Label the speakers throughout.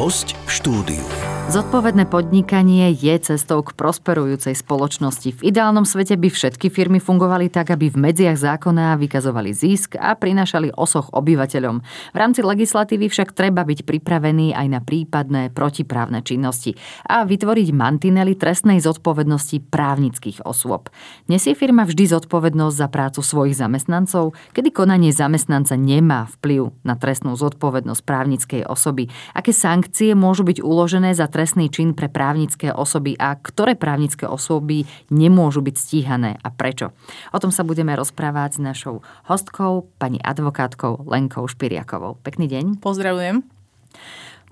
Speaker 1: Host v štúdiu.
Speaker 2: Zodpovedné podnikanie je cestou k prosperujúcej spoločnosti. V ideálnom svete by všetky firmy fungovali tak, aby v medziach zákona vykazovali zisk a prinášali osoch obyvateľom. V rámci legislatívy však treba byť pripravený aj na prípadné protiprávne činnosti a vytvoriť mantinely trestnej zodpovednosti právnických osôb. Nesie firma vždy zodpovednosť za prácu svojich zamestnancov, kedy konanie zamestnanca nemá vplyv na trestnú zodpovednosť právnickej osoby. Aké sankcie môžu byť uložené za trestný čin pre právnické osoby a ktoré právnické osoby nemôžu byť stíhané a prečo. O tom sa budeme rozprávať s našou hostkou, pani advokátkou Lenkou Špiriakovou. Pekný deň.
Speaker 3: Pozdravujem.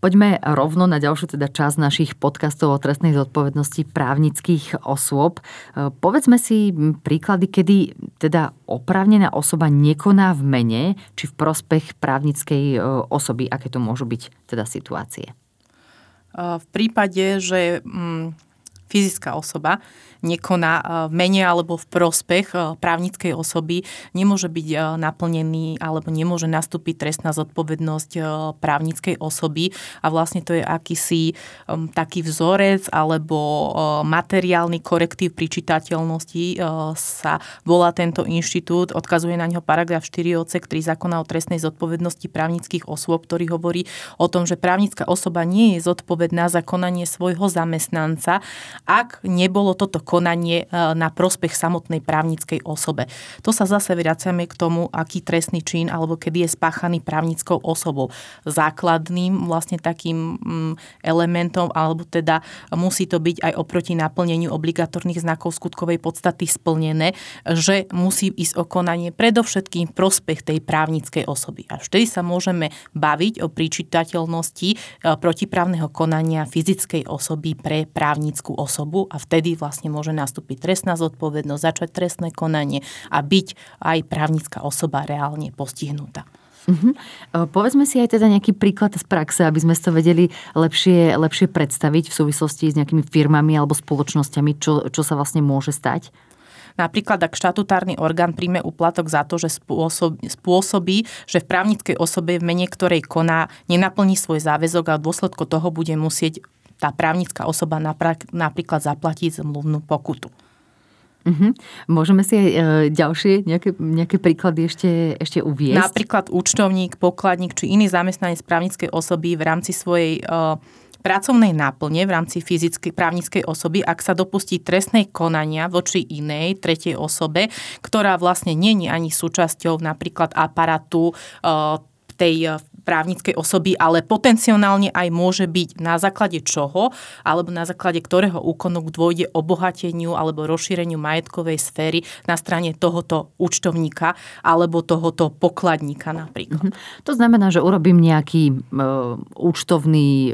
Speaker 2: Poďme rovno na ďalšiu teda časť našich podcastov o trestnej zodpovednosti právnických osôb. E, povedzme si príklady, kedy teda oprávnená osoba nekoná v mene či v prospech právnickej e, osoby, aké to môžu byť teda situácie.
Speaker 3: V prípade, že mm, fyzická osoba nekoná v mene alebo v prospech právnickej osoby, nemôže byť naplnený alebo nemôže nastúpiť trestná zodpovednosť právnickej osoby. A vlastne to je akýsi taký vzorec alebo materiálny korektív pri čitateľnosti sa volá tento inštitút, odkazuje na neho paragraf 4 odsek 3 zákona o trestnej zodpovednosti právnických osôb, ktorý hovorí o tom, že právnická osoba nie je zodpovedná za konanie svojho zamestnanca, ak nebolo toto konanie e, na prospech samotnej právnickej osobe. To sa zase vraciame k tomu, aký trestný čin alebo kedy je spáchaný právnickou osobou. Základným vlastne takým mm, elementom, alebo teda musí to byť aj oproti naplneniu obligatórnych znakov skutkovej podstaty splnené, že musí ísť o konanie predovšetkým prospech tej právnickej osoby. A vtedy sa môžeme baviť o príčitateľnosti e, protiprávneho konania fyzickej osoby pre právnickú osobu a vtedy vlastne môže nastúpiť trestná zodpovednosť, začať trestné konanie a byť aj právnická osoba reálne postihnutá.
Speaker 2: Uh-huh. Povedzme si aj teda nejaký príklad z praxe, aby sme to vedeli lepšie, lepšie predstaviť v súvislosti s nejakými firmami alebo spoločnosťami, čo, čo sa vlastne môže stať.
Speaker 3: Napríklad, ak štatutárny orgán príjme úplatok za to, že spôsob, spôsobí, že v právnickej osobe, v mene ktorej koná, nenaplní svoj záväzok a v dôsledku toho bude musieť tá právnická osoba napríklad zaplatí zmluvnú pokutu.
Speaker 2: Uh-huh. Môžeme si aj e, ďalšie nejaké, nejaké príklady ešte, ešte uviesť?
Speaker 3: Napríklad účtovník, pokladník či iný zamestnanec právnickej osoby v rámci svojej e, pracovnej náplne v rámci fyzickej právnickej osoby, ak sa dopustí trestnej konania voči inej, tretej osobe, ktorá vlastne je ani súčasťou napríklad aparatu e, tej právnickej osoby, ale potenciálne aj môže byť na základe čoho, alebo na základe ktorého úkonu dôjde obohateniu alebo rozšíreniu majetkovej sféry na strane tohoto účtovníka alebo tohoto pokladníka napríklad.
Speaker 2: Mm-hmm. To znamená, že urobím nejaký e, účtovný e,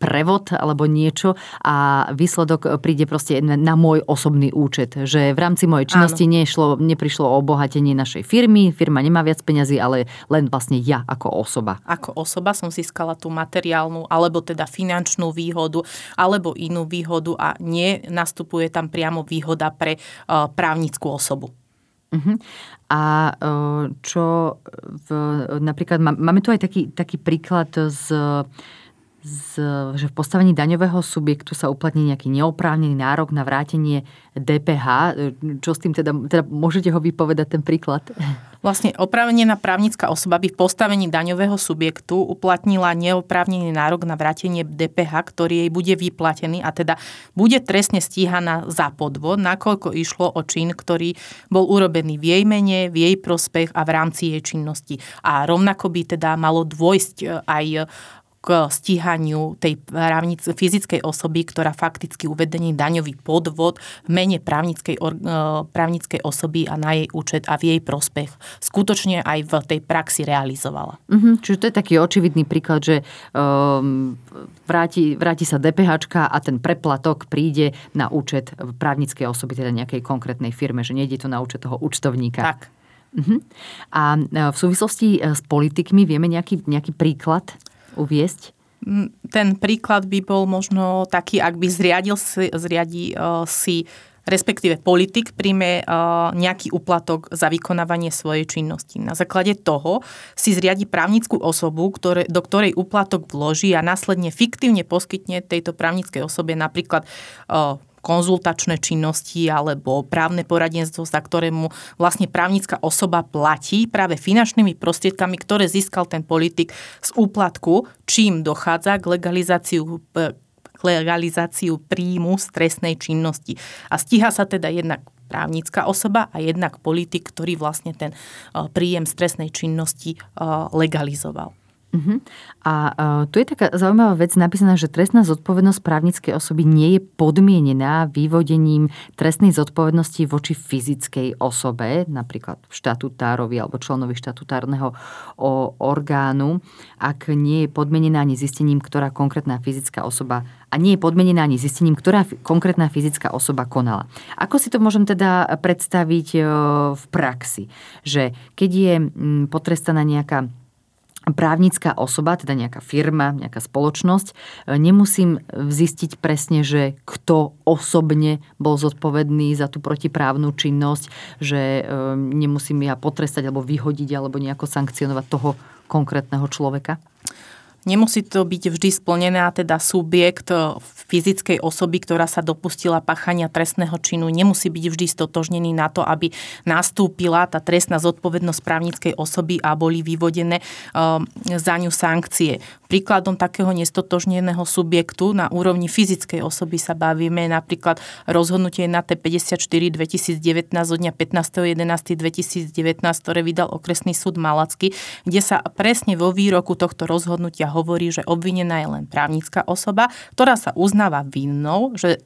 Speaker 2: prevod alebo niečo a výsledok príde proste na môj osobný účet, že v rámci mojej činnosti nešlo, neprišlo o obohatenie našej firmy, firma nemá viac peňazí, ale len vlastne ja ako osoba osoba.
Speaker 3: Ako osoba som získala tú materiálnu alebo teda finančnú výhodu alebo inú výhodu a nenastupuje tam priamo výhoda pre uh, právnickú osobu.
Speaker 2: Uh-huh. A uh, čo v, napríklad máme tu aj taký, taký príklad z z, že v postavení daňového subjektu sa uplatní nejaký neoprávnený nárok na vrátenie DPH. Čo s tým teda, teda môžete ho vypovedať ten príklad?
Speaker 3: Vlastne oprávnená právnická osoba by v postavení daňového subjektu uplatnila neoprávnený nárok na vrátenie DPH, ktorý jej bude vyplatený a teda bude trestne stíhaná za podvod, nakoľko išlo o čin, ktorý bol urobený v jej mene, v jej prospech a v rámci jej činnosti. A rovnako by teda malo dôjsť aj k stíhaniu tej právnic, fyzickej osoby, ktorá fakticky uvedení daňový podvod v mene právnickej, e, právnickej osoby a na jej účet a v jej prospech skutočne aj v tej praxi realizovala.
Speaker 2: Mm-hmm, čiže to je taký očividný príklad, že um, vráti, vráti sa DPH a ten preplatok príde na účet právnickej osoby, teda nejakej konkrétnej firme, že nejde to na účet toho účtovníka.
Speaker 3: Tak.
Speaker 2: Uh-huh. A e, v súvislosti e, s politikmi vieme nejaký, nejaký príklad? Uviesť?
Speaker 3: Mm, ten príklad by bol možno taký, ak by zriadil si, zriadi uh, si respektíve politik príjme nejaký úplatok za vykonávanie svojej činnosti. Na základe toho si zriadi právnickú osobu, ktoré, do ktorej úplatok vloží a následne fiktívne poskytne tejto právnickej osobe napríklad konzultačné činnosti alebo právne poradenstvo, za ktorému vlastne právnická osoba platí práve finančnými prostriedkami, ktoré získal ten politik z úplatku, čím dochádza k legalizáciu k legalizáciu príjmu z trestnej činnosti. A stíha sa teda jednak právnická osoba a jednak politik, ktorý vlastne ten eh, príjem z trestnej činnosti eh, legalizoval.
Speaker 2: Uh-huh. A uh, tu je taká zaujímavá vec napísaná, že trestná zodpovednosť právnickej osoby nie je podmienená vyvodením trestnej zodpovednosti voči fyzickej osobe, napríklad štatutárovi alebo členovi štatutárneho orgánu, ak nie je podmienená ani zistením, ktorá konkrétna fyzická osoba a nie je podmienená ani zistením, ktorá konkrétna fyzická osoba konala. Ako si to môžem teda predstaviť uh, v praxi? Že keď je potrestaná nejaká právnická osoba, teda nejaká firma, nejaká spoločnosť, e, nemusím zistiť presne, že kto osobne bol zodpovedný za tú protiprávnu činnosť, že e, nemusím ja potrestať alebo vyhodiť alebo nejako sankcionovať toho konkrétneho človeka?
Speaker 3: Nemusí to byť vždy splnené, teda subjekt e, fyzickej osoby, ktorá sa dopustila pachania trestného činu, nemusí byť vždy stotožnený na to, aby nastúpila tá trestná zodpovednosť právnickej osoby a boli vyvodené um, za ňu sankcie. Príkladom takého nestotožneného subjektu na úrovni fyzickej osoby sa bavíme napríklad rozhodnutie na T54 2019 od dňa 15.11.2019, ktoré vydal okresný súd Malacky, kde sa presne vo výroku tohto rozhodnutia hovorí, že obvinená je len právnická osoba, ktorá sa uznáva vinnou, že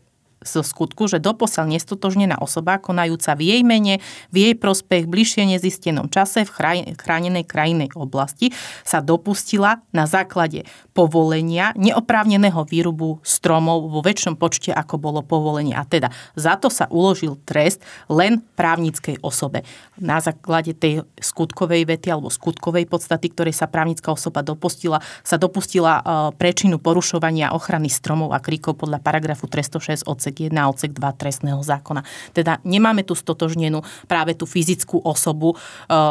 Speaker 3: zo skutku, že doposiaľ nestotožnená osoba, konajúca v jej mene, v jej prospech, bližšie nezistenom čase v chránenej krajinej oblasti, sa dopustila na základe povolenia neoprávneného výrubu stromov vo väčšom počte, ako bolo povolenie. A teda za to sa uložil trest len právnickej osobe. Na základe tej skutkovej vety alebo skutkovej podstaty, ktorej sa právnická osoba dopustila, sa dopustila e, prečinu porušovania ochrany stromov a kríkov podľa paragrafu 306 odsek odsek 1 a odsek 2 trestného zákona. Teda nemáme tu stotožnenú práve tú fyzickú osobu, e,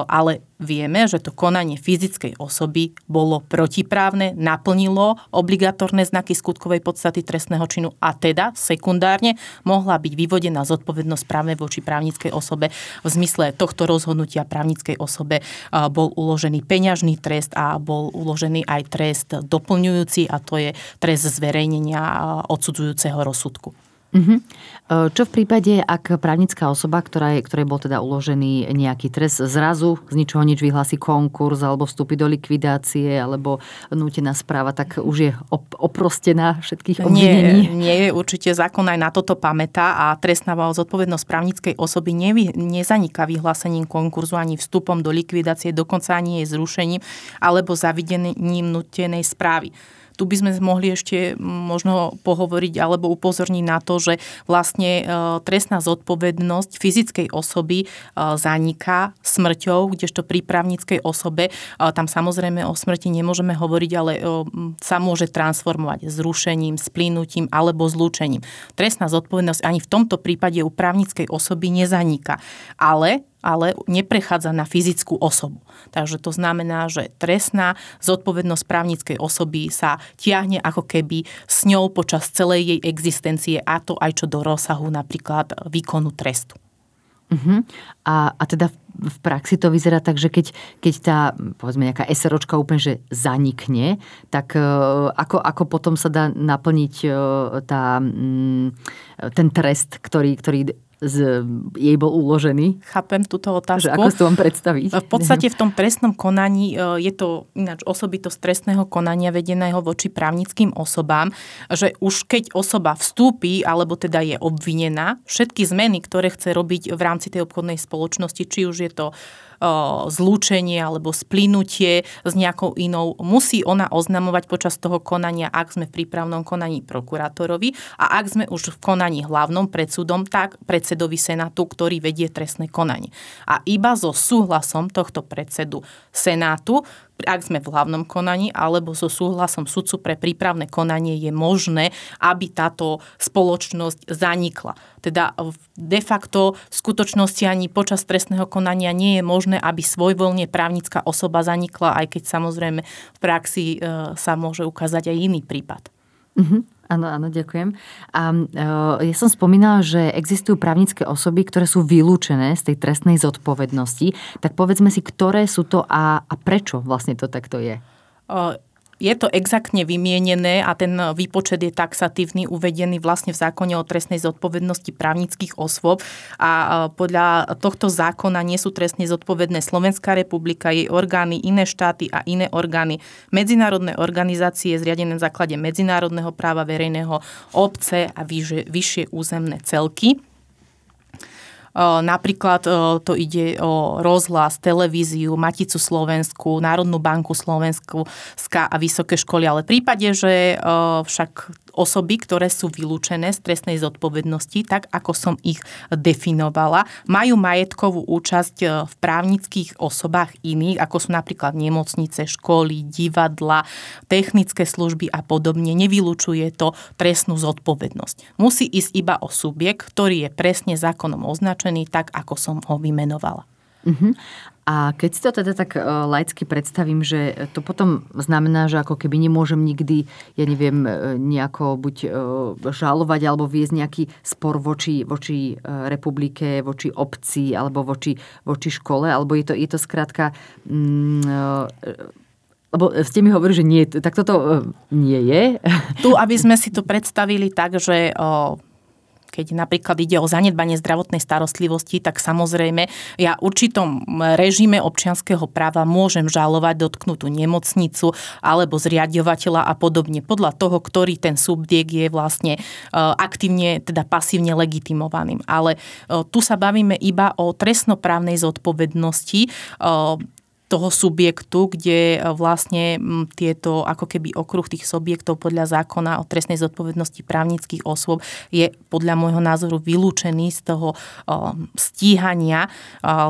Speaker 3: ale vieme, že to konanie fyzickej osoby bolo protiprávne, naplnilo obligatórne znaky skutkovej podstaty trestného činu a teda sekundárne mohla byť vyvodená zodpovednosť právne voči právnickej osobe. V zmysle tohto rozhodnutia právnickej osobe e, bol uložený peňažný trest a bol uložený aj trest doplňujúci a to je trest zverejnenia e, odsudzujúceho rozsudku.
Speaker 2: Uh-huh. Čo v prípade, ak právnická osoba, ktorá je, ktorej bol teda uložený nejaký trest, zrazu z ničoho nič vyhlási konkurs alebo vstúpi do likvidácie alebo nútená správa, tak už je op- oprostená všetkých obvinení?
Speaker 3: Nie, nie je určite zákon aj na toto pamätá a trestná zodpovednosť právnickej osoby nevy, nezaniká vyhlásením konkurzu ani vstupom do likvidácie, dokonca ani jej zrušením alebo zavidením nutenej správy. Tu by sme mohli ešte možno pohovoriť alebo upozorniť na to, že vlastne e, trestná zodpovednosť fyzickej osoby e, zaniká smrťou, kdežto pri právnickej osobe, e, tam samozrejme o smrti nemôžeme hovoriť, ale sa môže transformovať zrušením, splínutím alebo zlúčením. Trestná zodpovednosť ani v tomto prípade u právnickej osoby nezaniká. Ale ale neprechádza na fyzickú osobu. Takže to znamená, že trestná zodpovednosť právnickej osoby sa tiahne ako keby s ňou počas celej jej existencie a to aj čo do rozsahu napríklad výkonu trestu.
Speaker 2: Uh-huh. A, a teda v praxi to vyzerá tak, že keď, keď tá, povedzme, nejaká SROčka úplne že zanikne, tak uh, ako, ako potom sa dá naplniť uh, tá, um, ten trest, ktorý, ktorý z, jej bol uložený?
Speaker 3: Chápem túto otázku.
Speaker 2: Že ako si to mám predstaviť?
Speaker 3: V podstate v tom trestnom konaní e, je to ináč osobitosť trestného konania vedeného voči právnickým osobám, že už keď osoba vstúpi, alebo teda je obvinená, všetky zmeny, ktoré chce robiť v rámci tej obchodnej spoločnosti, či už je to zlúčenie alebo splinutie s nejakou inou, musí ona oznamovať počas toho konania, ak sme v prípravnom konaní prokurátorovi a ak sme už v konaní hlavnom pred súdom, tak predsedovi Senátu, ktorý vedie trestné konanie. A iba so súhlasom tohto predsedu Senátu ak sme v hlavnom konaní, alebo so súhlasom sudcu pre prípravné konanie je možné, aby táto spoločnosť zanikla. Teda de facto v skutočnosti ani počas trestného konania nie je možné, aby svojvoľne právnická osoba zanikla, aj keď samozrejme v praxi e, sa môže ukázať aj iný prípad.
Speaker 2: Uh-huh. Áno, áno, ďakujem. A uh, ja som spomínala, že existujú právnické osoby, ktoré sú vylúčené z tej trestnej zodpovednosti. Tak povedzme si, ktoré sú to a, a prečo vlastne to takto je?
Speaker 3: Uh, je to exaktne vymienené a ten výpočet je taxatívny, uvedený vlastne v zákone o trestnej zodpovednosti právnických osôb a podľa tohto zákona nie sú trestne zodpovedné Slovenská republika, jej orgány, iné štáty a iné orgány, medzinárodné organizácie zriadené v základe medzinárodného práva verejného obce a vyššie, vyššie územné celky. Napríklad to ide o rozhlas, televíziu, Maticu Slovensku, Národnú banku Slovensku a vysoké školy. Ale v prípade, že však osoby, ktoré sú vylúčené z trestnej zodpovednosti, tak ako som ich definovala, majú majetkovú účasť e, v právnických osobách iných, ako sú napríklad nemocnice, školy, divadla, technické služby a podobne. Nevylučuje to trestnú zodpovednosť. Musí ísť iba o subjekt, ktorý je presne zákonom označený tak, ako som ho vymenovala.
Speaker 2: Uh-huh. A keď si to teda tak e, laicky predstavím, že to potom znamená, že ako keby nemôžem nikdy, ja neviem, e, nejako buď e, žalovať alebo viesť nejaký spor voči, voči republike, voči obci alebo voči, voči škole, alebo je to, je to skrátka... Mm, lebo ste mi hovorili, že nie, tak toto nie je.
Speaker 3: Tu, aby sme si to predstavili tak, že keď napríklad ide o zanedbanie zdravotnej starostlivosti, tak samozrejme ja určitom režime občianského práva môžem žalovať dotknutú nemocnicu alebo zriadovateľa a podobne podľa toho, ktorý ten subjekt je vlastne e, aktívne, teda pasívne legitimovaným. Ale e, tu sa bavíme iba o trestnoprávnej zodpovednosti e, toho subjektu, kde e, vlastne tieto ako keby okruh tých subjektov podľa zákona o trestnej zodpovednosti právnických osôb je podľa môjho názoru vylúčený z toho e, stíhania e,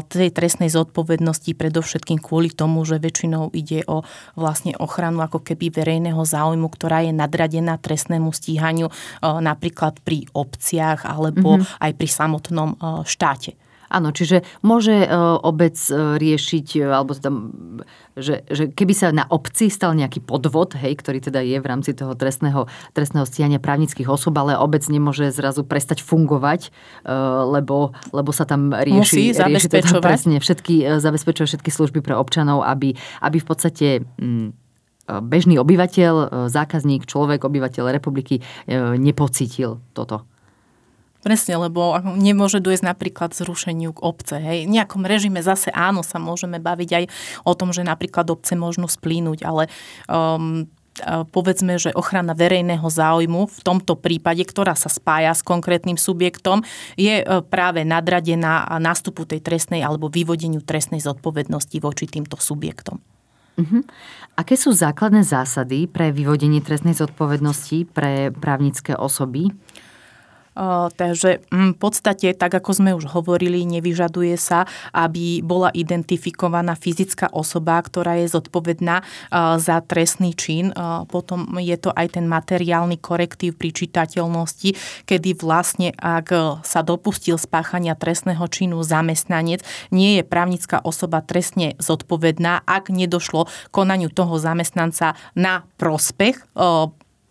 Speaker 3: tej trestnej zodpovednosti predovšetkým kvôli tomu, že väčšinou ide o vlastne ochranu ako keby verejného záujmu, ktorá je nadradená trestnému stíhaniu napríklad pri obciach alebo mm-hmm. aj pri samotnom štáte.
Speaker 2: Áno, čiže môže e, obec e, riešiť, e, alebo teda, že, že keby sa na obci stal nejaký podvod, hej, ktorý teda je v rámci toho trestného, trestného stíhania právnických osôb, ale obec nemôže zrazu prestať fungovať, lebo, lebo sa tam rieši,
Speaker 3: Musí rieši teda
Speaker 2: presne všetky, zabezpečuje všetky služby pre občanov, aby, aby v podstate mm, bežný obyvateľ, zákazník, človek, obyvateľ republiky nepocítil toto.
Speaker 3: Presne, lebo nemôže dojsť napríklad zrušeniu k obce. Hej. V nejakom režime zase áno, sa môžeme baviť aj o tom, že napríklad obce môžu splínuť, ale um, povedzme, že ochrana verejného záujmu v tomto prípade, ktorá sa spája s konkrétnym subjektom, je e, práve nadradená nástupu tej trestnej alebo vyvodeniu trestnej zodpovednosti voči týmto subjektom.
Speaker 2: Uh-huh. Aké sú základné zásady pre vyvodenie trestnej zodpovednosti pre právnické osoby?
Speaker 3: Takže mm, v podstate, tak ako sme už hovorili, nevyžaduje sa, aby bola identifikovaná fyzická osoba, ktorá je zodpovedná za trestný čin. Potom je to aj ten materiálny korektív pri čitateľnosti, kedy vlastne, ak sa dopustil spáchania trestného činu zamestnanec, nie je právnická osoba trestne zodpovedná, ak nedošlo konaniu toho zamestnanca na prospech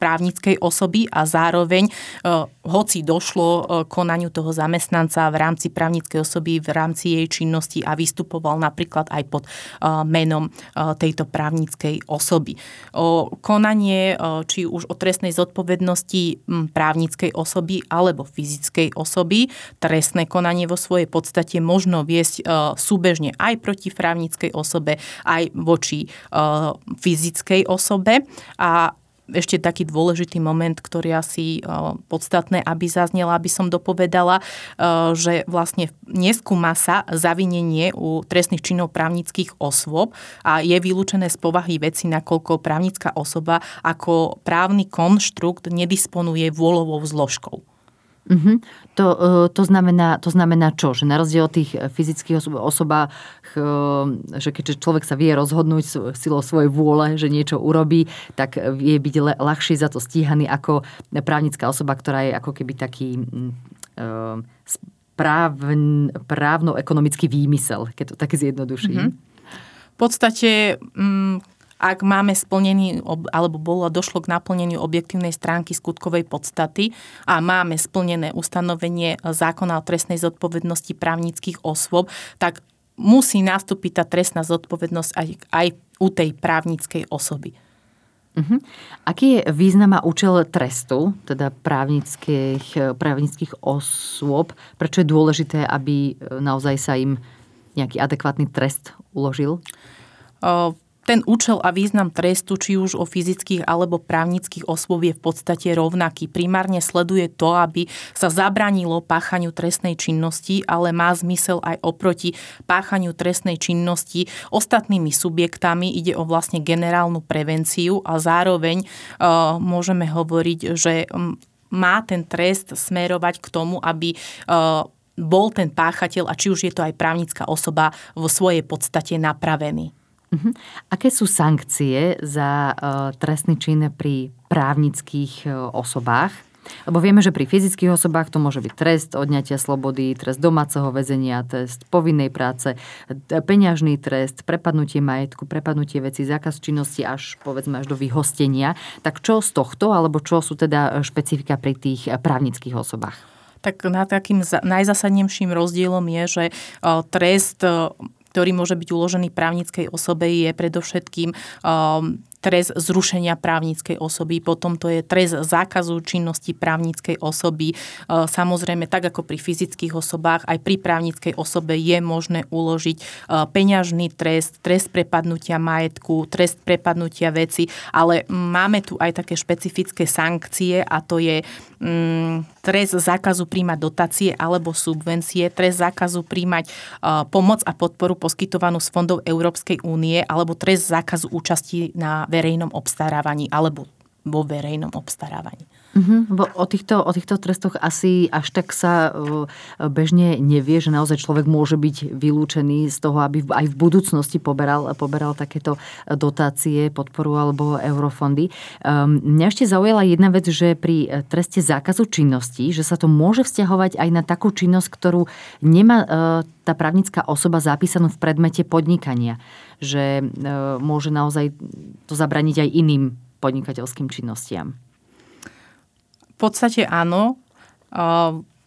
Speaker 3: právnickej osoby a zároveň, e, hoci došlo e, konaniu toho zamestnanca v rámci právnickej osoby, v rámci jej činnosti a vystupoval napríklad aj pod e, menom tejto právnickej osoby. O konanie, či už o trestnej zodpovednosti právnickej osoby alebo fyzickej osoby, trestné konanie vo svojej podstate možno viesť súbežne aj proti právnickej osobe, aj voči fyzickej osobe a ešte taký dôležitý moment, ktorý asi e, podstatné, aby zaznela, aby som dopovedala, e, že vlastne neskúma sa zavinenie u trestných činov právnických osôb a je vylúčené z povahy veci, nakoľko právnická osoba ako právny konštrukt nedisponuje vôľovou zložkou.
Speaker 2: Uh-huh. To, e, to, znamená, to znamená čo? Že na rozdiel od tých fyzických osobách, e, že keďže človek sa vie rozhodnúť silou svojej vôle, že niečo urobí, tak vie byť ľahšie za to stíhaný ako právnická osoba, ktorá je ako keby taký právn, právno-ekonomický výmysel, keď to tak zjednoduším. Uh-huh.
Speaker 3: V podstate ak máme splnený, alebo bolo došlo k naplneniu objektívnej stránky skutkovej podstaty a máme splnené ustanovenie zákona o trestnej zodpovednosti právnických osôb, tak musí nastúpiť tá trestná zodpovednosť aj, aj u tej právnickej osoby.
Speaker 2: Uh-huh. Aký je význam a účel trestu, teda právnických, právnických osôb? Prečo je dôležité, aby naozaj sa im nejaký adekvátny trest uložil?
Speaker 3: Ten účel a význam trestu, či už o fyzických alebo právnických osôb je v podstate rovnaký. Primárne sleduje to, aby sa zabranilo páchaniu trestnej činnosti, ale má zmysel aj oproti páchaniu trestnej činnosti ostatnými subjektami. Ide o vlastne generálnu prevenciu a zároveň uh, môžeme hovoriť, že má ten trest smerovať k tomu, aby uh, bol ten páchateľ, a či už je to aj právnická osoba, vo svojej podstate napravený.
Speaker 2: Uh-huh. Aké sú sankcie za uh, trestný čin pri právnických uh, osobách? Lebo vieme, že pri fyzických osobách to môže byť trest odňatia slobody, trest domáceho väzenia, trest povinnej práce, peňažný trest, prepadnutie majetku, prepadnutie veci, zákaz činnosti až povedzme až do vyhostenia. Tak čo z tohto, alebo čo sú teda špecifika pri tých právnických osobách?
Speaker 3: Tak na takým najzásadnejším rozdielom je, že trest ktorý môže byť uložený právnickej osobe, je predovšetkým um, trest zrušenia právnickej osoby, potom to je trest zákazu činnosti právnickej osoby. E, samozrejme, tak ako pri fyzických osobách, aj pri právnickej osobe je možné uložiť e, peňažný trest, trest prepadnutia majetku, trest prepadnutia veci, ale máme tu aj také špecifické sankcie a to je mm, trest zákazu príjmať dotácie alebo subvencie, trest zákazu príjmať uh, pomoc a podporu poskytovanú z fondov Európskej únie alebo trest zákazu účasti na verejnom obstarávaní alebo vo verejnom obstarávaní.
Speaker 2: Uh-huh. O, týchto, o týchto trestoch asi až tak sa bežne nevie, že naozaj človek môže byť vylúčený z toho, aby aj v budúcnosti poberal, poberal takéto dotácie, podporu alebo eurofondy. Um, mňa ešte zaujala jedna vec, že pri treste zákazu činnosti, že sa to môže vzťahovať aj na takú činnosť, ktorú nemá tá právnická osoba zapísanú v predmete podnikania. Že môže naozaj to zabraniť aj iným podnikateľským činnostiam
Speaker 3: podstate áno.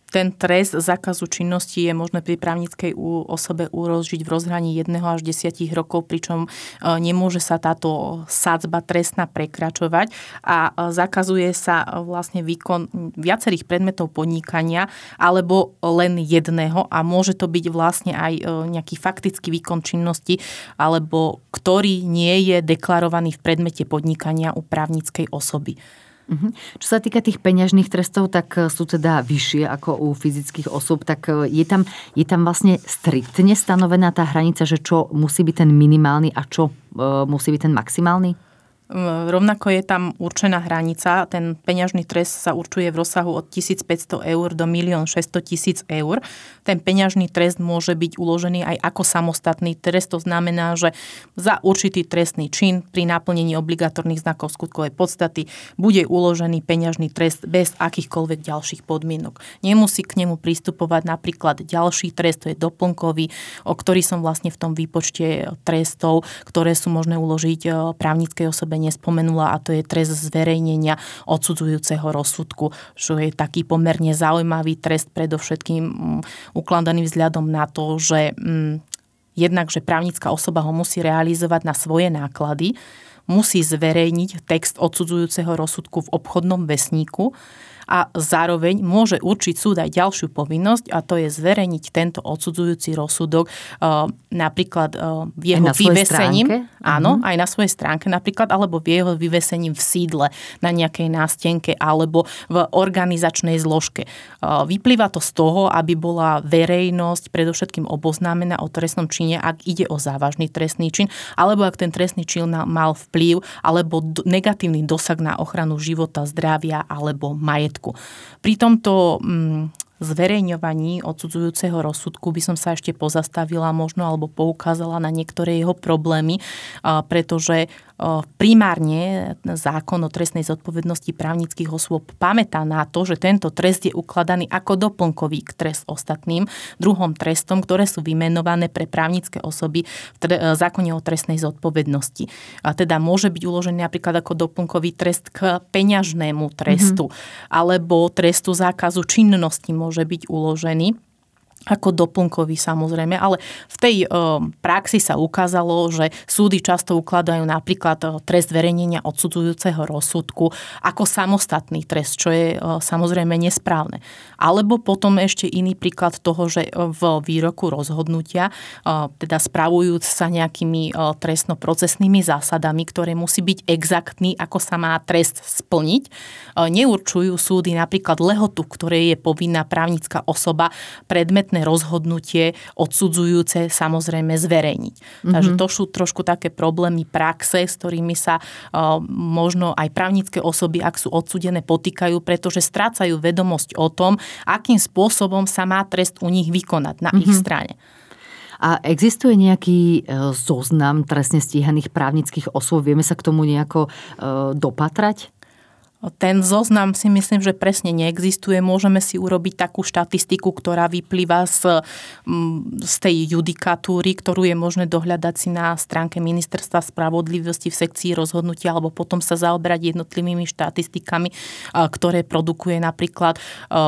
Speaker 3: Ten trest zákazu činnosti je možné pri právnickej osobe urožiť v rozhraní 1 až 10 rokov, pričom nemôže sa táto sadzba trestná prekračovať a zakazuje sa vlastne výkon viacerých predmetov podnikania alebo len jedného a môže to byť vlastne aj nejaký faktický výkon činnosti alebo ktorý nie je deklarovaný v predmete podnikania u právnickej osoby.
Speaker 2: Uh-huh. Čo sa týka tých peňažných trestov, tak e, sú teda vyššie ako u fyzických osôb, tak e, je tam, je tam vlastne striktne stanovená tá hranica, že čo musí byť ten minimálny a čo uh, musí byť ten maximálny?
Speaker 3: Rovnako je tam určená hranica. Ten peňažný trest sa určuje v rozsahu od 1500 eur do 1 600 tisíc eur. Ten peňažný trest môže byť uložený aj ako samostatný trest. To znamená, že za určitý trestný čin pri naplnení obligatórnych znakov skutkovej podstaty bude uložený peňažný trest bez akýchkoľvek ďalších podmienok. Nemusí k nemu pristupovať napríklad ďalší trest, to je doplnkový, o ktorý som vlastne v tom výpočte trestov, ktoré sú možné uložiť e, právnickej osobe sebe nespomenula a to je trest zverejnenia odsudzujúceho rozsudku, čo je taký pomerne zaujímavý trest predovšetkým mm, ukladaný vzhľadom na to, že mm, jednak, že právnická osoba ho musí realizovať na svoje náklady, musí zverejniť text odsudzujúceho rozsudku v obchodnom vesníku a zároveň môže určiť súd aj ďalšiu povinnosť a to je zverejniť tento odsudzujúci rozsudok uh, napríklad uh, v jeho vyvesením. Áno, uh-huh. aj na svojej stránke napríklad, alebo v jeho vyvesením v sídle na nejakej nástenke alebo v organizačnej zložke. Uh, vyplýva to z toho, aby bola verejnosť predovšetkým oboznámená o trestnom čine, ak ide o závažný trestný čin, alebo ak ten trestný čin mal vplyv alebo negatívny dosah na ochranu života, zdravia alebo majetku. Pri tomto mm, zverejňovaní odsudzujúceho rozsudku by som sa ešte pozastavila možno alebo poukázala na niektoré jeho problémy, pretože primárne zákon o trestnej zodpovednosti právnických osôb pamätá na to, že tento trest je ukladaný ako doplnkový k trest ostatným druhom trestom, ktoré sú vymenované pre právnické osoby v zákone o trestnej zodpovednosti. A teda môže byť uložený napríklad ako doplnkový trest k peňažnému trestu mm-hmm. alebo trestu zákazu činnosti môže byť uložený ako doplnkový samozrejme, ale v tej e, praxi sa ukázalo, že súdy často ukladajú napríklad e, trest verejnenia odsudzujúceho rozsudku ako samostatný trest, čo je e, samozrejme nesprávne. Alebo potom ešte iný príklad toho, že v výroku rozhodnutia, teda spravujúc sa nejakými trestnoprocesnými zásadami, ktoré musí byť exaktný, ako sa má trest splniť, neurčujú súdy napríklad lehotu, ktorej je povinná právnická osoba predmetné konkrétne rozhodnutie odsudzujúce samozrejme zverejniť. Mm-hmm. Takže to sú trošku také problémy praxe, s ktorými sa uh, možno aj právnické osoby, ak sú odsudené, potýkajú, pretože strácajú vedomosť o tom, akým spôsobom sa má trest u nich vykonať na mm-hmm. ich strane.
Speaker 2: A existuje nejaký e, zoznam trestne stíhaných právnických osôb? Vieme sa k tomu nejako e, dopatrať?
Speaker 3: Ten zoznam si myslím, že presne neexistuje. Môžeme si urobiť takú štatistiku, ktorá vyplýva z, mm, z tej judikatúry, ktorú je možné dohľadať si na stránke Ministerstva spravodlivosti v sekcii rozhodnutia, alebo potom sa zaoberať jednotlivými štatistikami, ktoré produkuje napríklad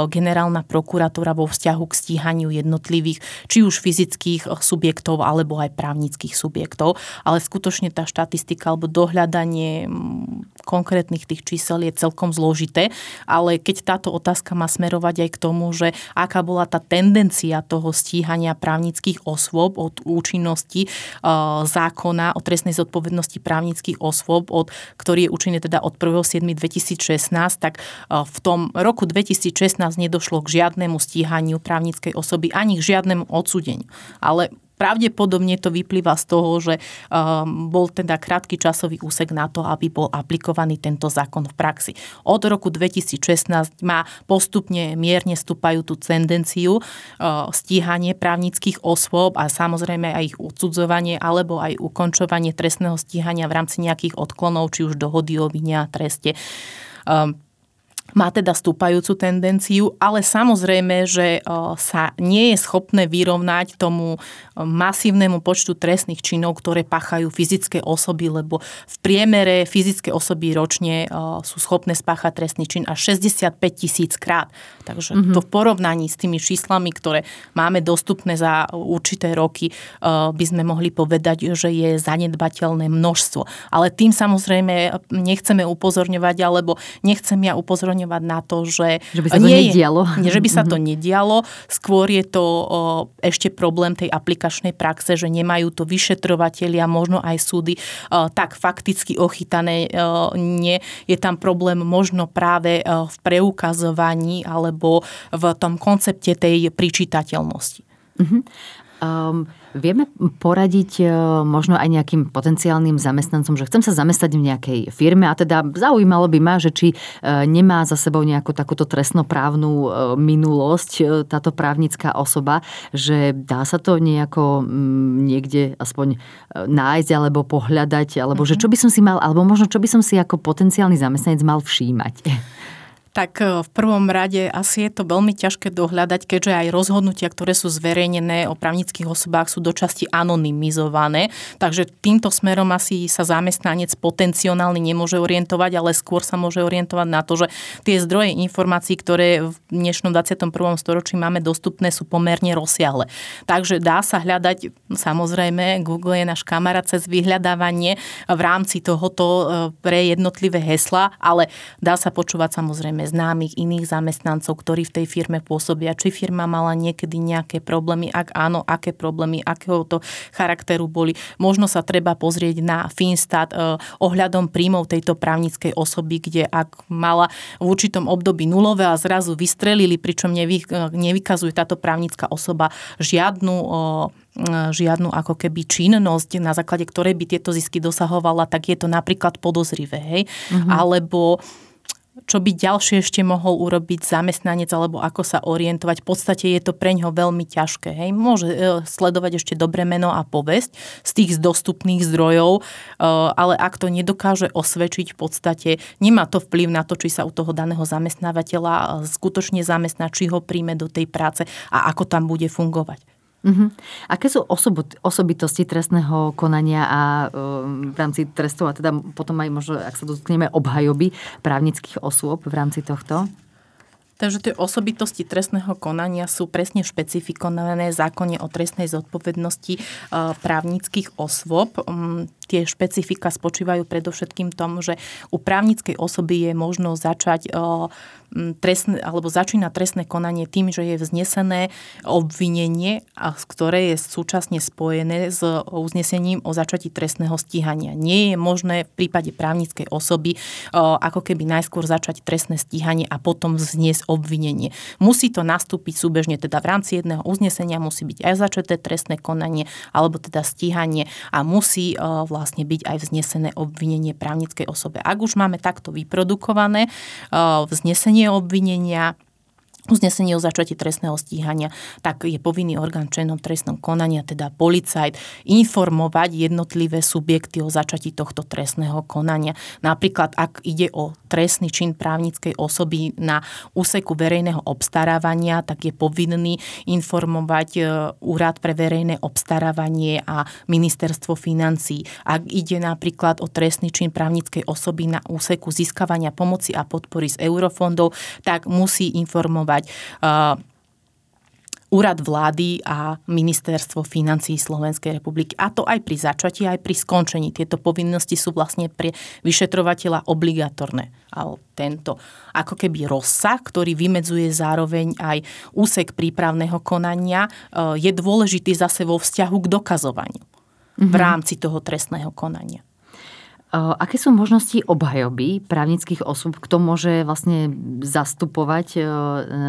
Speaker 3: generálna prokuratúra vo vzťahu k stíhaniu jednotlivých, či už fyzických subjektov, alebo aj právnických subjektov. Ale skutočne tá štatistika alebo dohľadanie mm, konkrétnych tých čísel je celkom zložité, ale keď táto otázka má smerovať aj k tomu, že aká bola tá tendencia toho stíhania právnických osôb od účinnosti e, zákona o trestnej zodpovednosti právnických osôb, od, ktorý je účinný teda od 1.7.2016, tak e, v tom roku 2016 nedošlo k žiadnemu stíhaniu právnickej osoby ani k žiadnemu odsudeniu. Ale Pravdepodobne to vyplýva z toho, že um, bol teda krátky časový úsek na to, aby bol aplikovaný tento zákon v praxi. Od roku 2016 má postupne mierne stúpajúcu tendenciu uh, stíhanie právnických osôb a samozrejme aj ich odsudzovanie alebo aj ukončovanie trestného stíhania v rámci nejakých odklonov, či už dohody o vine a treste. Um, má teda stúpajúcu tendenciu, ale samozrejme, že sa nie je schopné vyrovnať tomu masívnemu počtu trestných činov, ktoré pachajú fyzické osoby, lebo v priemere fyzické osoby ročne sú schopné spáchať trestný čin až 65 tisíc krát. Takže mm-hmm. to v porovnaní s tými číslami, ktoré máme dostupné za určité roky, by sme mohli povedať, že je zanedbateľné množstvo. Ale tým samozrejme nechceme upozorňovať, alebo nechcem ja upozorňovať upozorňovať na to, že,
Speaker 2: že by sa to nie nedialo.
Speaker 3: Je, že by sa to mhm. nedialo. Skôr je to o, ešte problém tej aplikačnej praxe, že nemajú to vyšetrovatelia, možno aj súdy o, tak fakticky ochytané. O, nie. Je tam problém možno práve o, v preukazovaní alebo v tom koncepte tej pričítateľnosti.
Speaker 2: Uh-huh. Um, vieme poradiť uh, možno aj nejakým potenciálnym zamestnancom, že chcem sa zamestnať v nejakej firme a teda zaujímalo by ma, že či uh, nemá za sebou nejakú takúto trestnoprávnu uh, minulosť táto právnická osoba, že dá sa to nejako um, niekde aspoň nájsť alebo pohľadať, alebo mm-hmm. že mhm. čo by som si mal, alebo možno čo by som si ako potenciálny zamestnanec mal všímať
Speaker 3: tak e, v prvom rade asi je to veľmi ťažké dohľadať, keďže aj rozhodnutia, ktoré sú zverejnené o právnických osobách sú dočasti anonymizované. Takže týmto smerom asi sa zamestnanec potenciálny nemôže orientovať, ale skôr sa môže orientovať na to, že tie zdroje informácií, ktoré v dnešnom 21. storočí máme dostupné, sú pomerne rozsiahle. Takže dá sa hľadať, samozrejme, Google je náš kamarát cez vyhľadávanie v rámci tohoto e, pre jednotlivé hesla, ale dá sa počúvať samozrejme známych iných zamestnancov, ktorí v tej firme pôsobia. Či firma mala niekedy nejaké problémy, ak áno, aké problémy, akého to charakteru boli. Možno sa treba pozrieť na Finstat eh, ohľadom príjmov tejto právnickej osoby, kde ak mala v určitom období nulové a zrazu vystrelili, pričom nevy, eh, nevykazuje táto právnická osoba žiadnu eh, žiadnu ako keby činnosť, na základe ktorej by tieto zisky dosahovala, tak je to napríklad podozrivé. Hej? Mm-hmm. Alebo čo by ďalšie ešte mohol urobiť zamestnanec alebo ako sa orientovať. V podstate je to pre ňo veľmi ťažké. Hej. Môže e, sledovať ešte dobré meno a povesť z tých dostupných zdrojov, e, ale ak to nedokáže osvedčiť v podstate, nemá to vplyv na to, či sa u toho daného zamestnávateľa e, skutočne zamestná, či ho príjme do tej práce a ako tam bude fungovať.
Speaker 2: Uh-huh. Aké sú osob- osobitosti trestného konania a um, v rámci trestov a teda potom aj možno, ak sa dotkneme obhajoby právnických osôb v rámci tohto?
Speaker 3: Takže tie osobitosti trestného konania sú presne špecifikované v zákone o trestnej zodpovednosti právnických osôb. Tie špecifika spočívajú predovšetkým tom, že u právnickej osoby je možno začať trestné, alebo začína trestné konanie tým, že je vznesené obvinenie, ktoré je súčasne spojené s uznesením o začatí trestného stíhania. Nie je možné v prípade právnickej osoby ako keby najskôr začať trestné stíhanie a potom vzniesť obvinenie. Musí to nastúpiť súbežne, teda v rámci jedného uznesenia musí byť aj začaté trestné konanie alebo teda stíhanie a musí vlastne byť aj vznesené obvinenie právnickej osobe. Ak už máme takto vyprodukované vznesenie obvinenia, uznesenie o začatí trestného stíhania, tak je povinný orgán členom trestnom konania, teda policajt, informovať jednotlivé subjekty o začatí tohto trestného konania. Napríklad, ak ide o trestný čin právnickej osoby na úseku verejného obstarávania, tak je povinný informovať e, Úrad pre verejné obstarávanie a Ministerstvo financí. Ak ide napríklad o trestný čin právnickej osoby na úseku získavania pomoci a podpory z eurofondov, tak musí informovať uh, Úrad vlády a Ministerstvo financí Slovenskej republiky. A to aj pri začatí, aj pri skončení. Tieto povinnosti sú vlastne pre vyšetrovateľa obligatorné. A tento ako keby rozsah, ktorý vymedzuje zároveň aj úsek prípravného konania, uh, je dôležitý zase vo vzťahu k dokazovaniu mm-hmm. v mhm. rámci toho trestného konania.
Speaker 2: Aké sú možnosti obhajoby právnických osôb? Kto môže vlastne zastupovať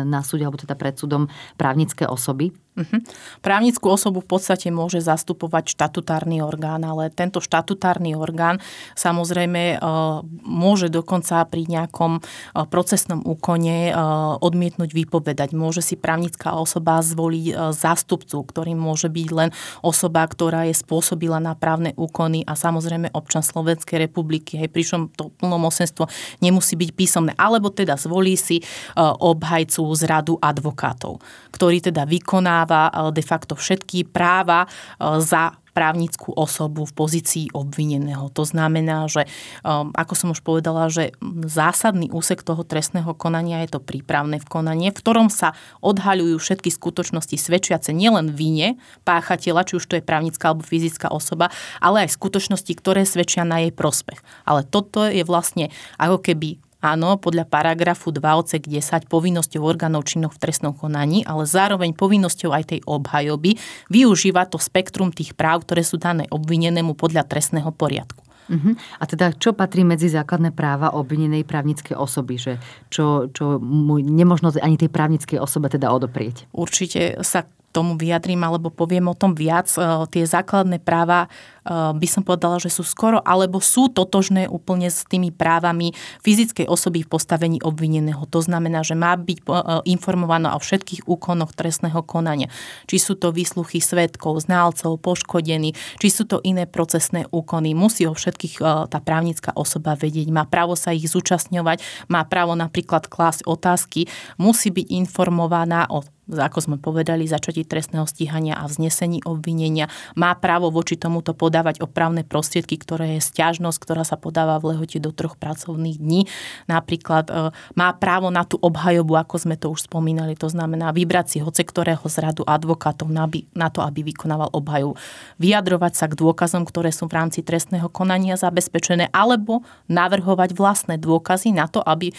Speaker 2: na súde alebo teda pred súdom právnické osoby?
Speaker 3: Uh-huh. Právnickú osobu v podstate môže zastupovať štatutárny orgán, ale tento štatutárny orgán samozrejme uh, môže dokonca pri nejakom uh, procesnom úkone uh, odmietnúť vypovedať. Môže si právnická osoba zvoliť zástupcu, ktorým môže byť len osoba, ktorá je spôsobila na právne úkony a samozrejme občan Slovenskej republiky. Hej, pričom to plnomocenstvo nemusí byť písomné. Alebo teda zvolí si obhajcu z radu advokátov, ktorý teda vykoná vykonáva eh, de facto všetky práva eh, za právnickú osobu v pozícii obvineného. To znamená, že eh, ako som už povedala, že zásadný úsek toho trestného konania je to prípravné v konanie, v ktorom sa odhaľujú všetky skutočnosti svedčiace nielen vine páchateľa, či už to je právnická alebo fyzická osoba, ale aj skutočnosti, ktoré svedčia na jej prospech. Ale toto je vlastne ako keby Áno, podľa paragrafu 2 odsek 10 povinnosťou orgánov činných v trestnom konaní, ale zároveň povinnosťou aj tej obhajoby využíva to spektrum tých práv, ktoré sú dané obvinenému podľa trestného poriadku.
Speaker 2: Uh-huh. A teda čo patrí medzi základné práva obvinenej právnickej osoby? Že čo, čo mu nemožno ani tej právnickej osobe teda odoprieť?
Speaker 3: Určite sa tomu vyjadrím alebo poviem o tom viac. E, tie základné práva by som povedala, že sú skoro alebo sú totožné úplne s tými právami fyzickej osoby v postavení obvineného. To znamená, že má byť eh, informovaná o všetkých úkonoch trestného konania. Či sú to výsluchy svetkov, ználcov, poškodení, či sú to iné procesné úkony. Musí o všetkých eh, tá právnická osoba vedieť. Má právo sa ich zúčastňovať, má právo napríklad klásť otázky, musí byť informovaná o ako sme povedali, začatí trestného stíhania a vznesení obvinenia. Má právo voči tomuto podávať opravné prostriedky, ktoré je stiažnosť, ktorá sa podáva v lehote do troch pracovných dní. Napríklad e, má právo na tú obhajobu, ako sme to už spomínali, to znamená vybrať si hoce ktorého z radu advokátov na to, aby vykonával obhajobu. Vyjadrovať sa k dôkazom, ktoré sú v rámci trestného konania zabezpečené, alebo navrhovať vlastné dôkazy na to, aby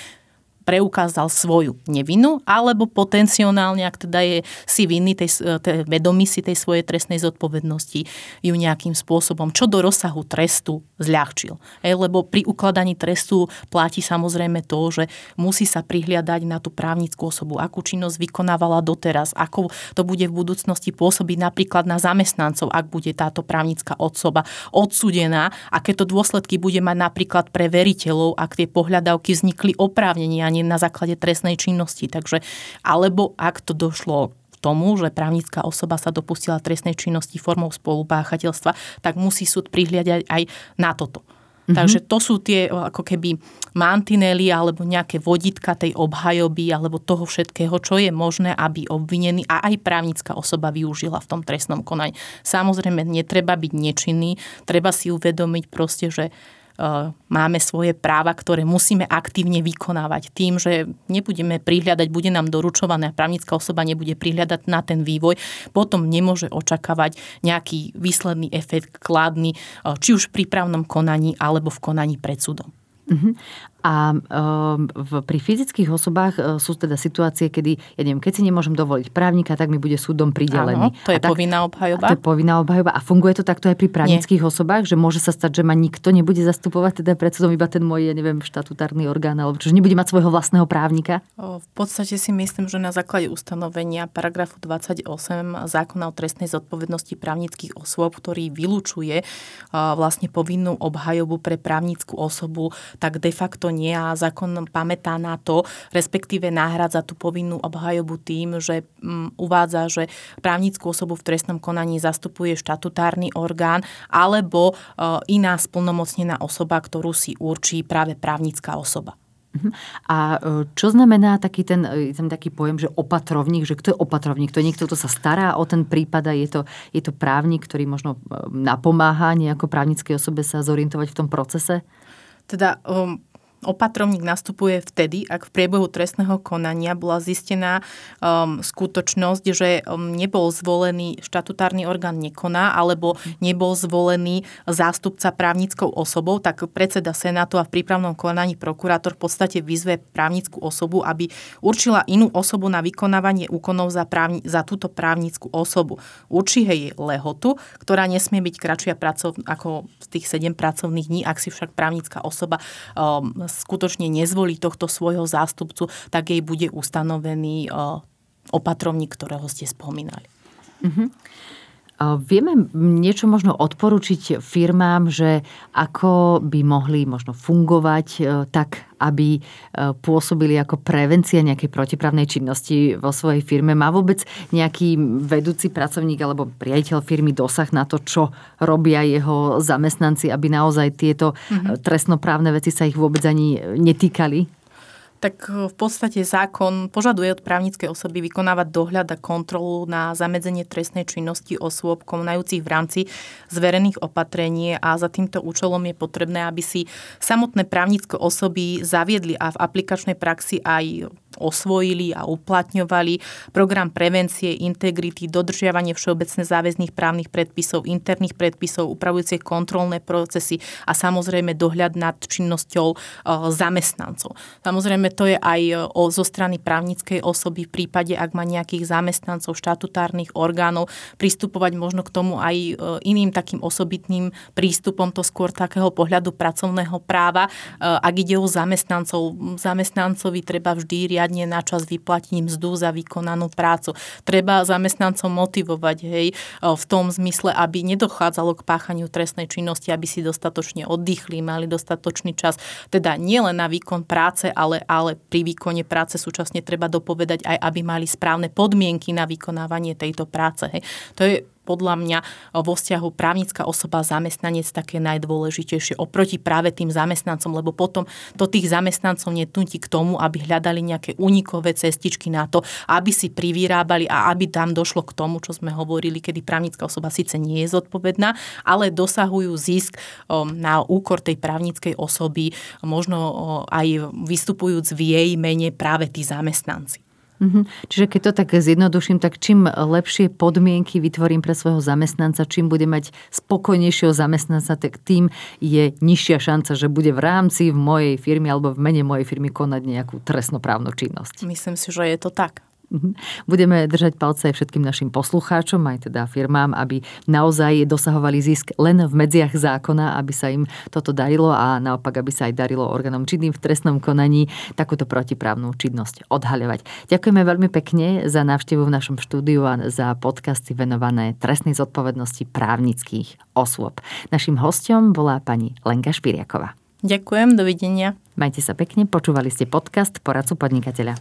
Speaker 3: preukázal svoju nevinu, alebo potenciálne, ak teda je si vinný, tej, tej, vedomí si tej svojej trestnej zodpovednosti, ju nejakým spôsobom, čo do rozsahu trestu zľahčil. E, lebo pri ukladaní trestu platí samozrejme to, že musí sa prihliadať na tú právnickú osobu, akú činnosť vykonávala doteraz, ako to bude v budúcnosti pôsobiť napríklad na zamestnancov, ak bude táto právnická osoba odsudená, aké to dôsledky bude mať napríklad pre veriteľov, ak tie pohľadavky vznikli oprávnenie a nie na základe trestnej činnosti. Takže, alebo ak to došlo tomu, že právnická osoba sa dopustila trestnej činnosti formou spolupáchateľstva, tak musí súd prihliadať aj na toto. Mm-hmm. Takže to sú tie ako keby mantinely alebo nejaké vodítka tej obhajoby alebo toho všetkého, čo je možné, aby obvinený a aj právnická osoba využila v tom trestnom konaní. Samozrejme, netreba byť nečinný, treba si uvedomiť proste, že máme svoje práva, ktoré musíme aktívne vykonávať. Tým, že nebudeme prihľadať, bude nám doručované a právnická osoba nebude prihľadať na ten vývoj, potom nemôže očakávať nejaký výsledný efekt kladný, eh, či už v prípravnom konaní alebo v konaní pred súdom.
Speaker 2: Uh-huh. A um, v, pri fyzických osobách uh, sú teda situácie, kedy, ja neviem, keď si nemôžem dovoliť právnika, tak mi bude súdom pridelený.
Speaker 3: Áno, to je
Speaker 2: tak,
Speaker 3: povinná obhajoba.
Speaker 2: to je povinná obhajoba. A funguje to takto aj pri právnických Nie. osobách, že môže sa stať, že ma nikto nebude zastupovať, teda pred súdom iba ten môj, ja neviem, štatutárny orgán, alebo že nebude mať svojho vlastného právnika?
Speaker 3: V podstate si myslím, že na základe ustanovenia paragrafu 28 zákona o trestnej zodpovednosti právnických osôb, ktorý vylúčuje vlastne povinnú obhajobu pre právnickú osobu, tak de facto nie a zákon pamätá na to, respektíve náhradza tú povinnú obhajobu tým, že um, uvádza, že právnickú osobu v trestnom konaní zastupuje štatutárny orgán alebo uh, iná splnomocnená osoba, ktorú si určí práve právnická osoba.
Speaker 2: Mhm. A e, čo znamená taký ten, e, ten taký pojem, že opatrovník, že kto je opatrovník? To je niekto, kto sa stará o ten prípad a je to, je to právnik, ktorý možno napomáha nejako právnickej osobe sa zorientovať v tom procese?
Speaker 3: Teda um, Opatrovník nastupuje vtedy, ak v priebehu trestného konania bola zistená um, skutočnosť, že um, nebol zvolený štatutárny orgán nekoná alebo nebol zvolený zástupca právnickou osobou, tak predseda Senátu a v prípravnom konaní prokurátor v podstate vyzve právnickú osobu, aby určila inú osobu na vykonávanie úkonov za, právni, za túto právnickú osobu. Určí jej lehotu, ktorá nesmie byť kratšia pracov, ako z tých 7 pracovných dní, ak si však právnická osoba um, skutočne nezvolí tohto svojho zástupcu, tak jej bude ustanovený opatrovník, ktorého ste spomínali. Uh-huh.
Speaker 2: Vieme niečo možno odporučiť firmám, že ako by mohli možno fungovať e, tak, aby e, pôsobili ako prevencia nejakej protiprávnej činnosti vo svojej firme? Má vôbec nejaký vedúci pracovník alebo priateľ firmy dosah na to, čo robia jeho zamestnanci, aby naozaj tieto mm-hmm. trestnoprávne veci sa ich vôbec ani netýkali?
Speaker 3: Tak e, v podstate zákon požaduje od právnickej osoby vykonávať dohľad a kontrolu na zamedzenie trestnej činnosti osôb konajúcich v rámci zverených opatrení a za týmto účelom je potrebné, aby si samotné právnické osoby zaviedli a v aplikačnej praxi aj osvojili a uplatňovali program prevencie, integrity, dodržiavanie všeobecne záväzných právnych predpisov, interných predpisov, upravujúce kontrolné procesy a samozrejme dohľad nad činnosťou e, zamestnancov. Samozrejme to je aj e, o, zo strany právnickej osoby v prípade, ak má nejakých zamestnancov štatutárnych orgánov, pristupovať možno k tomu aj e, iným takým osobitným prístupom, to skôr takého pohľadu pracovného práva. Ak ide o zamestnancov, zamestnancovi treba vždy riadne na čas vyplatiť mzdu za vykonanú prácu. Treba zamestnancov motivovať hej, v tom zmysle, aby nedochádzalo k páchaniu trestnej činnosti, aby si dostatočne oddychli, mali dostatočný čas. Teda nielen na výkon práce, ale, ale pri výkone práce súčasne treba dopovedať aj, aby mali správne podmienky na vykonávanie tejto práce. Hej. To je podľa mňa vo vzťahu právnická osoba zamestnanec také najdôležitejšie oproti práve tým zamestnancom, lebo potom to tých zamestnancov netnutí k tomu, aby hľadali nejaké unikové cestičky na to, aby si privyrábali a aby tam došlo k tomu, čo sme hovorili, kedy právnická osoba síce nie je zodpovedná, ale dosahujú zisk um, na úkor tej právnickej osoby, možno aj vystupujúc v jej mene práve tí zamestnanci.
Speaker 2: Mm-hmm. Čiže keď to tak zjednoduším, tak čím lepšie podmienky vytvorím pre svojho zamestnanca, čím bude mať spokojnejšieho zamestnanca, tak tým je nižšia šanca, že bude v rámci v mojej firmy alebo v mene mojej firmy konať nejakú trestnoprávnu činnosť.
Speaker 3: Myslím si, že je to tak.
Speaker 2: Mhm. Budeme držať palce aj všetkým našim poslucháčom, aj teda firmám, aby naozaj dosahovali zisk len v medziach zákona, aby sa im toto darilo a naopak, aby sa aj darilo orgánom činným v trestnom konaní takúto protiprávnu činnosť odhaľovať. Ďakujeme veľmi pekne za návštevu v našom štúdiu a za podcasty venované trestnej zodpovednosti právnických osôb. Našim hostom bola pani Lenka Špiriaková.
Speaker 3: Ďakujem, dovidenia.
Speaker 2: Majte sa pekne, počúvali ste podcast Poradcu podnikateľa.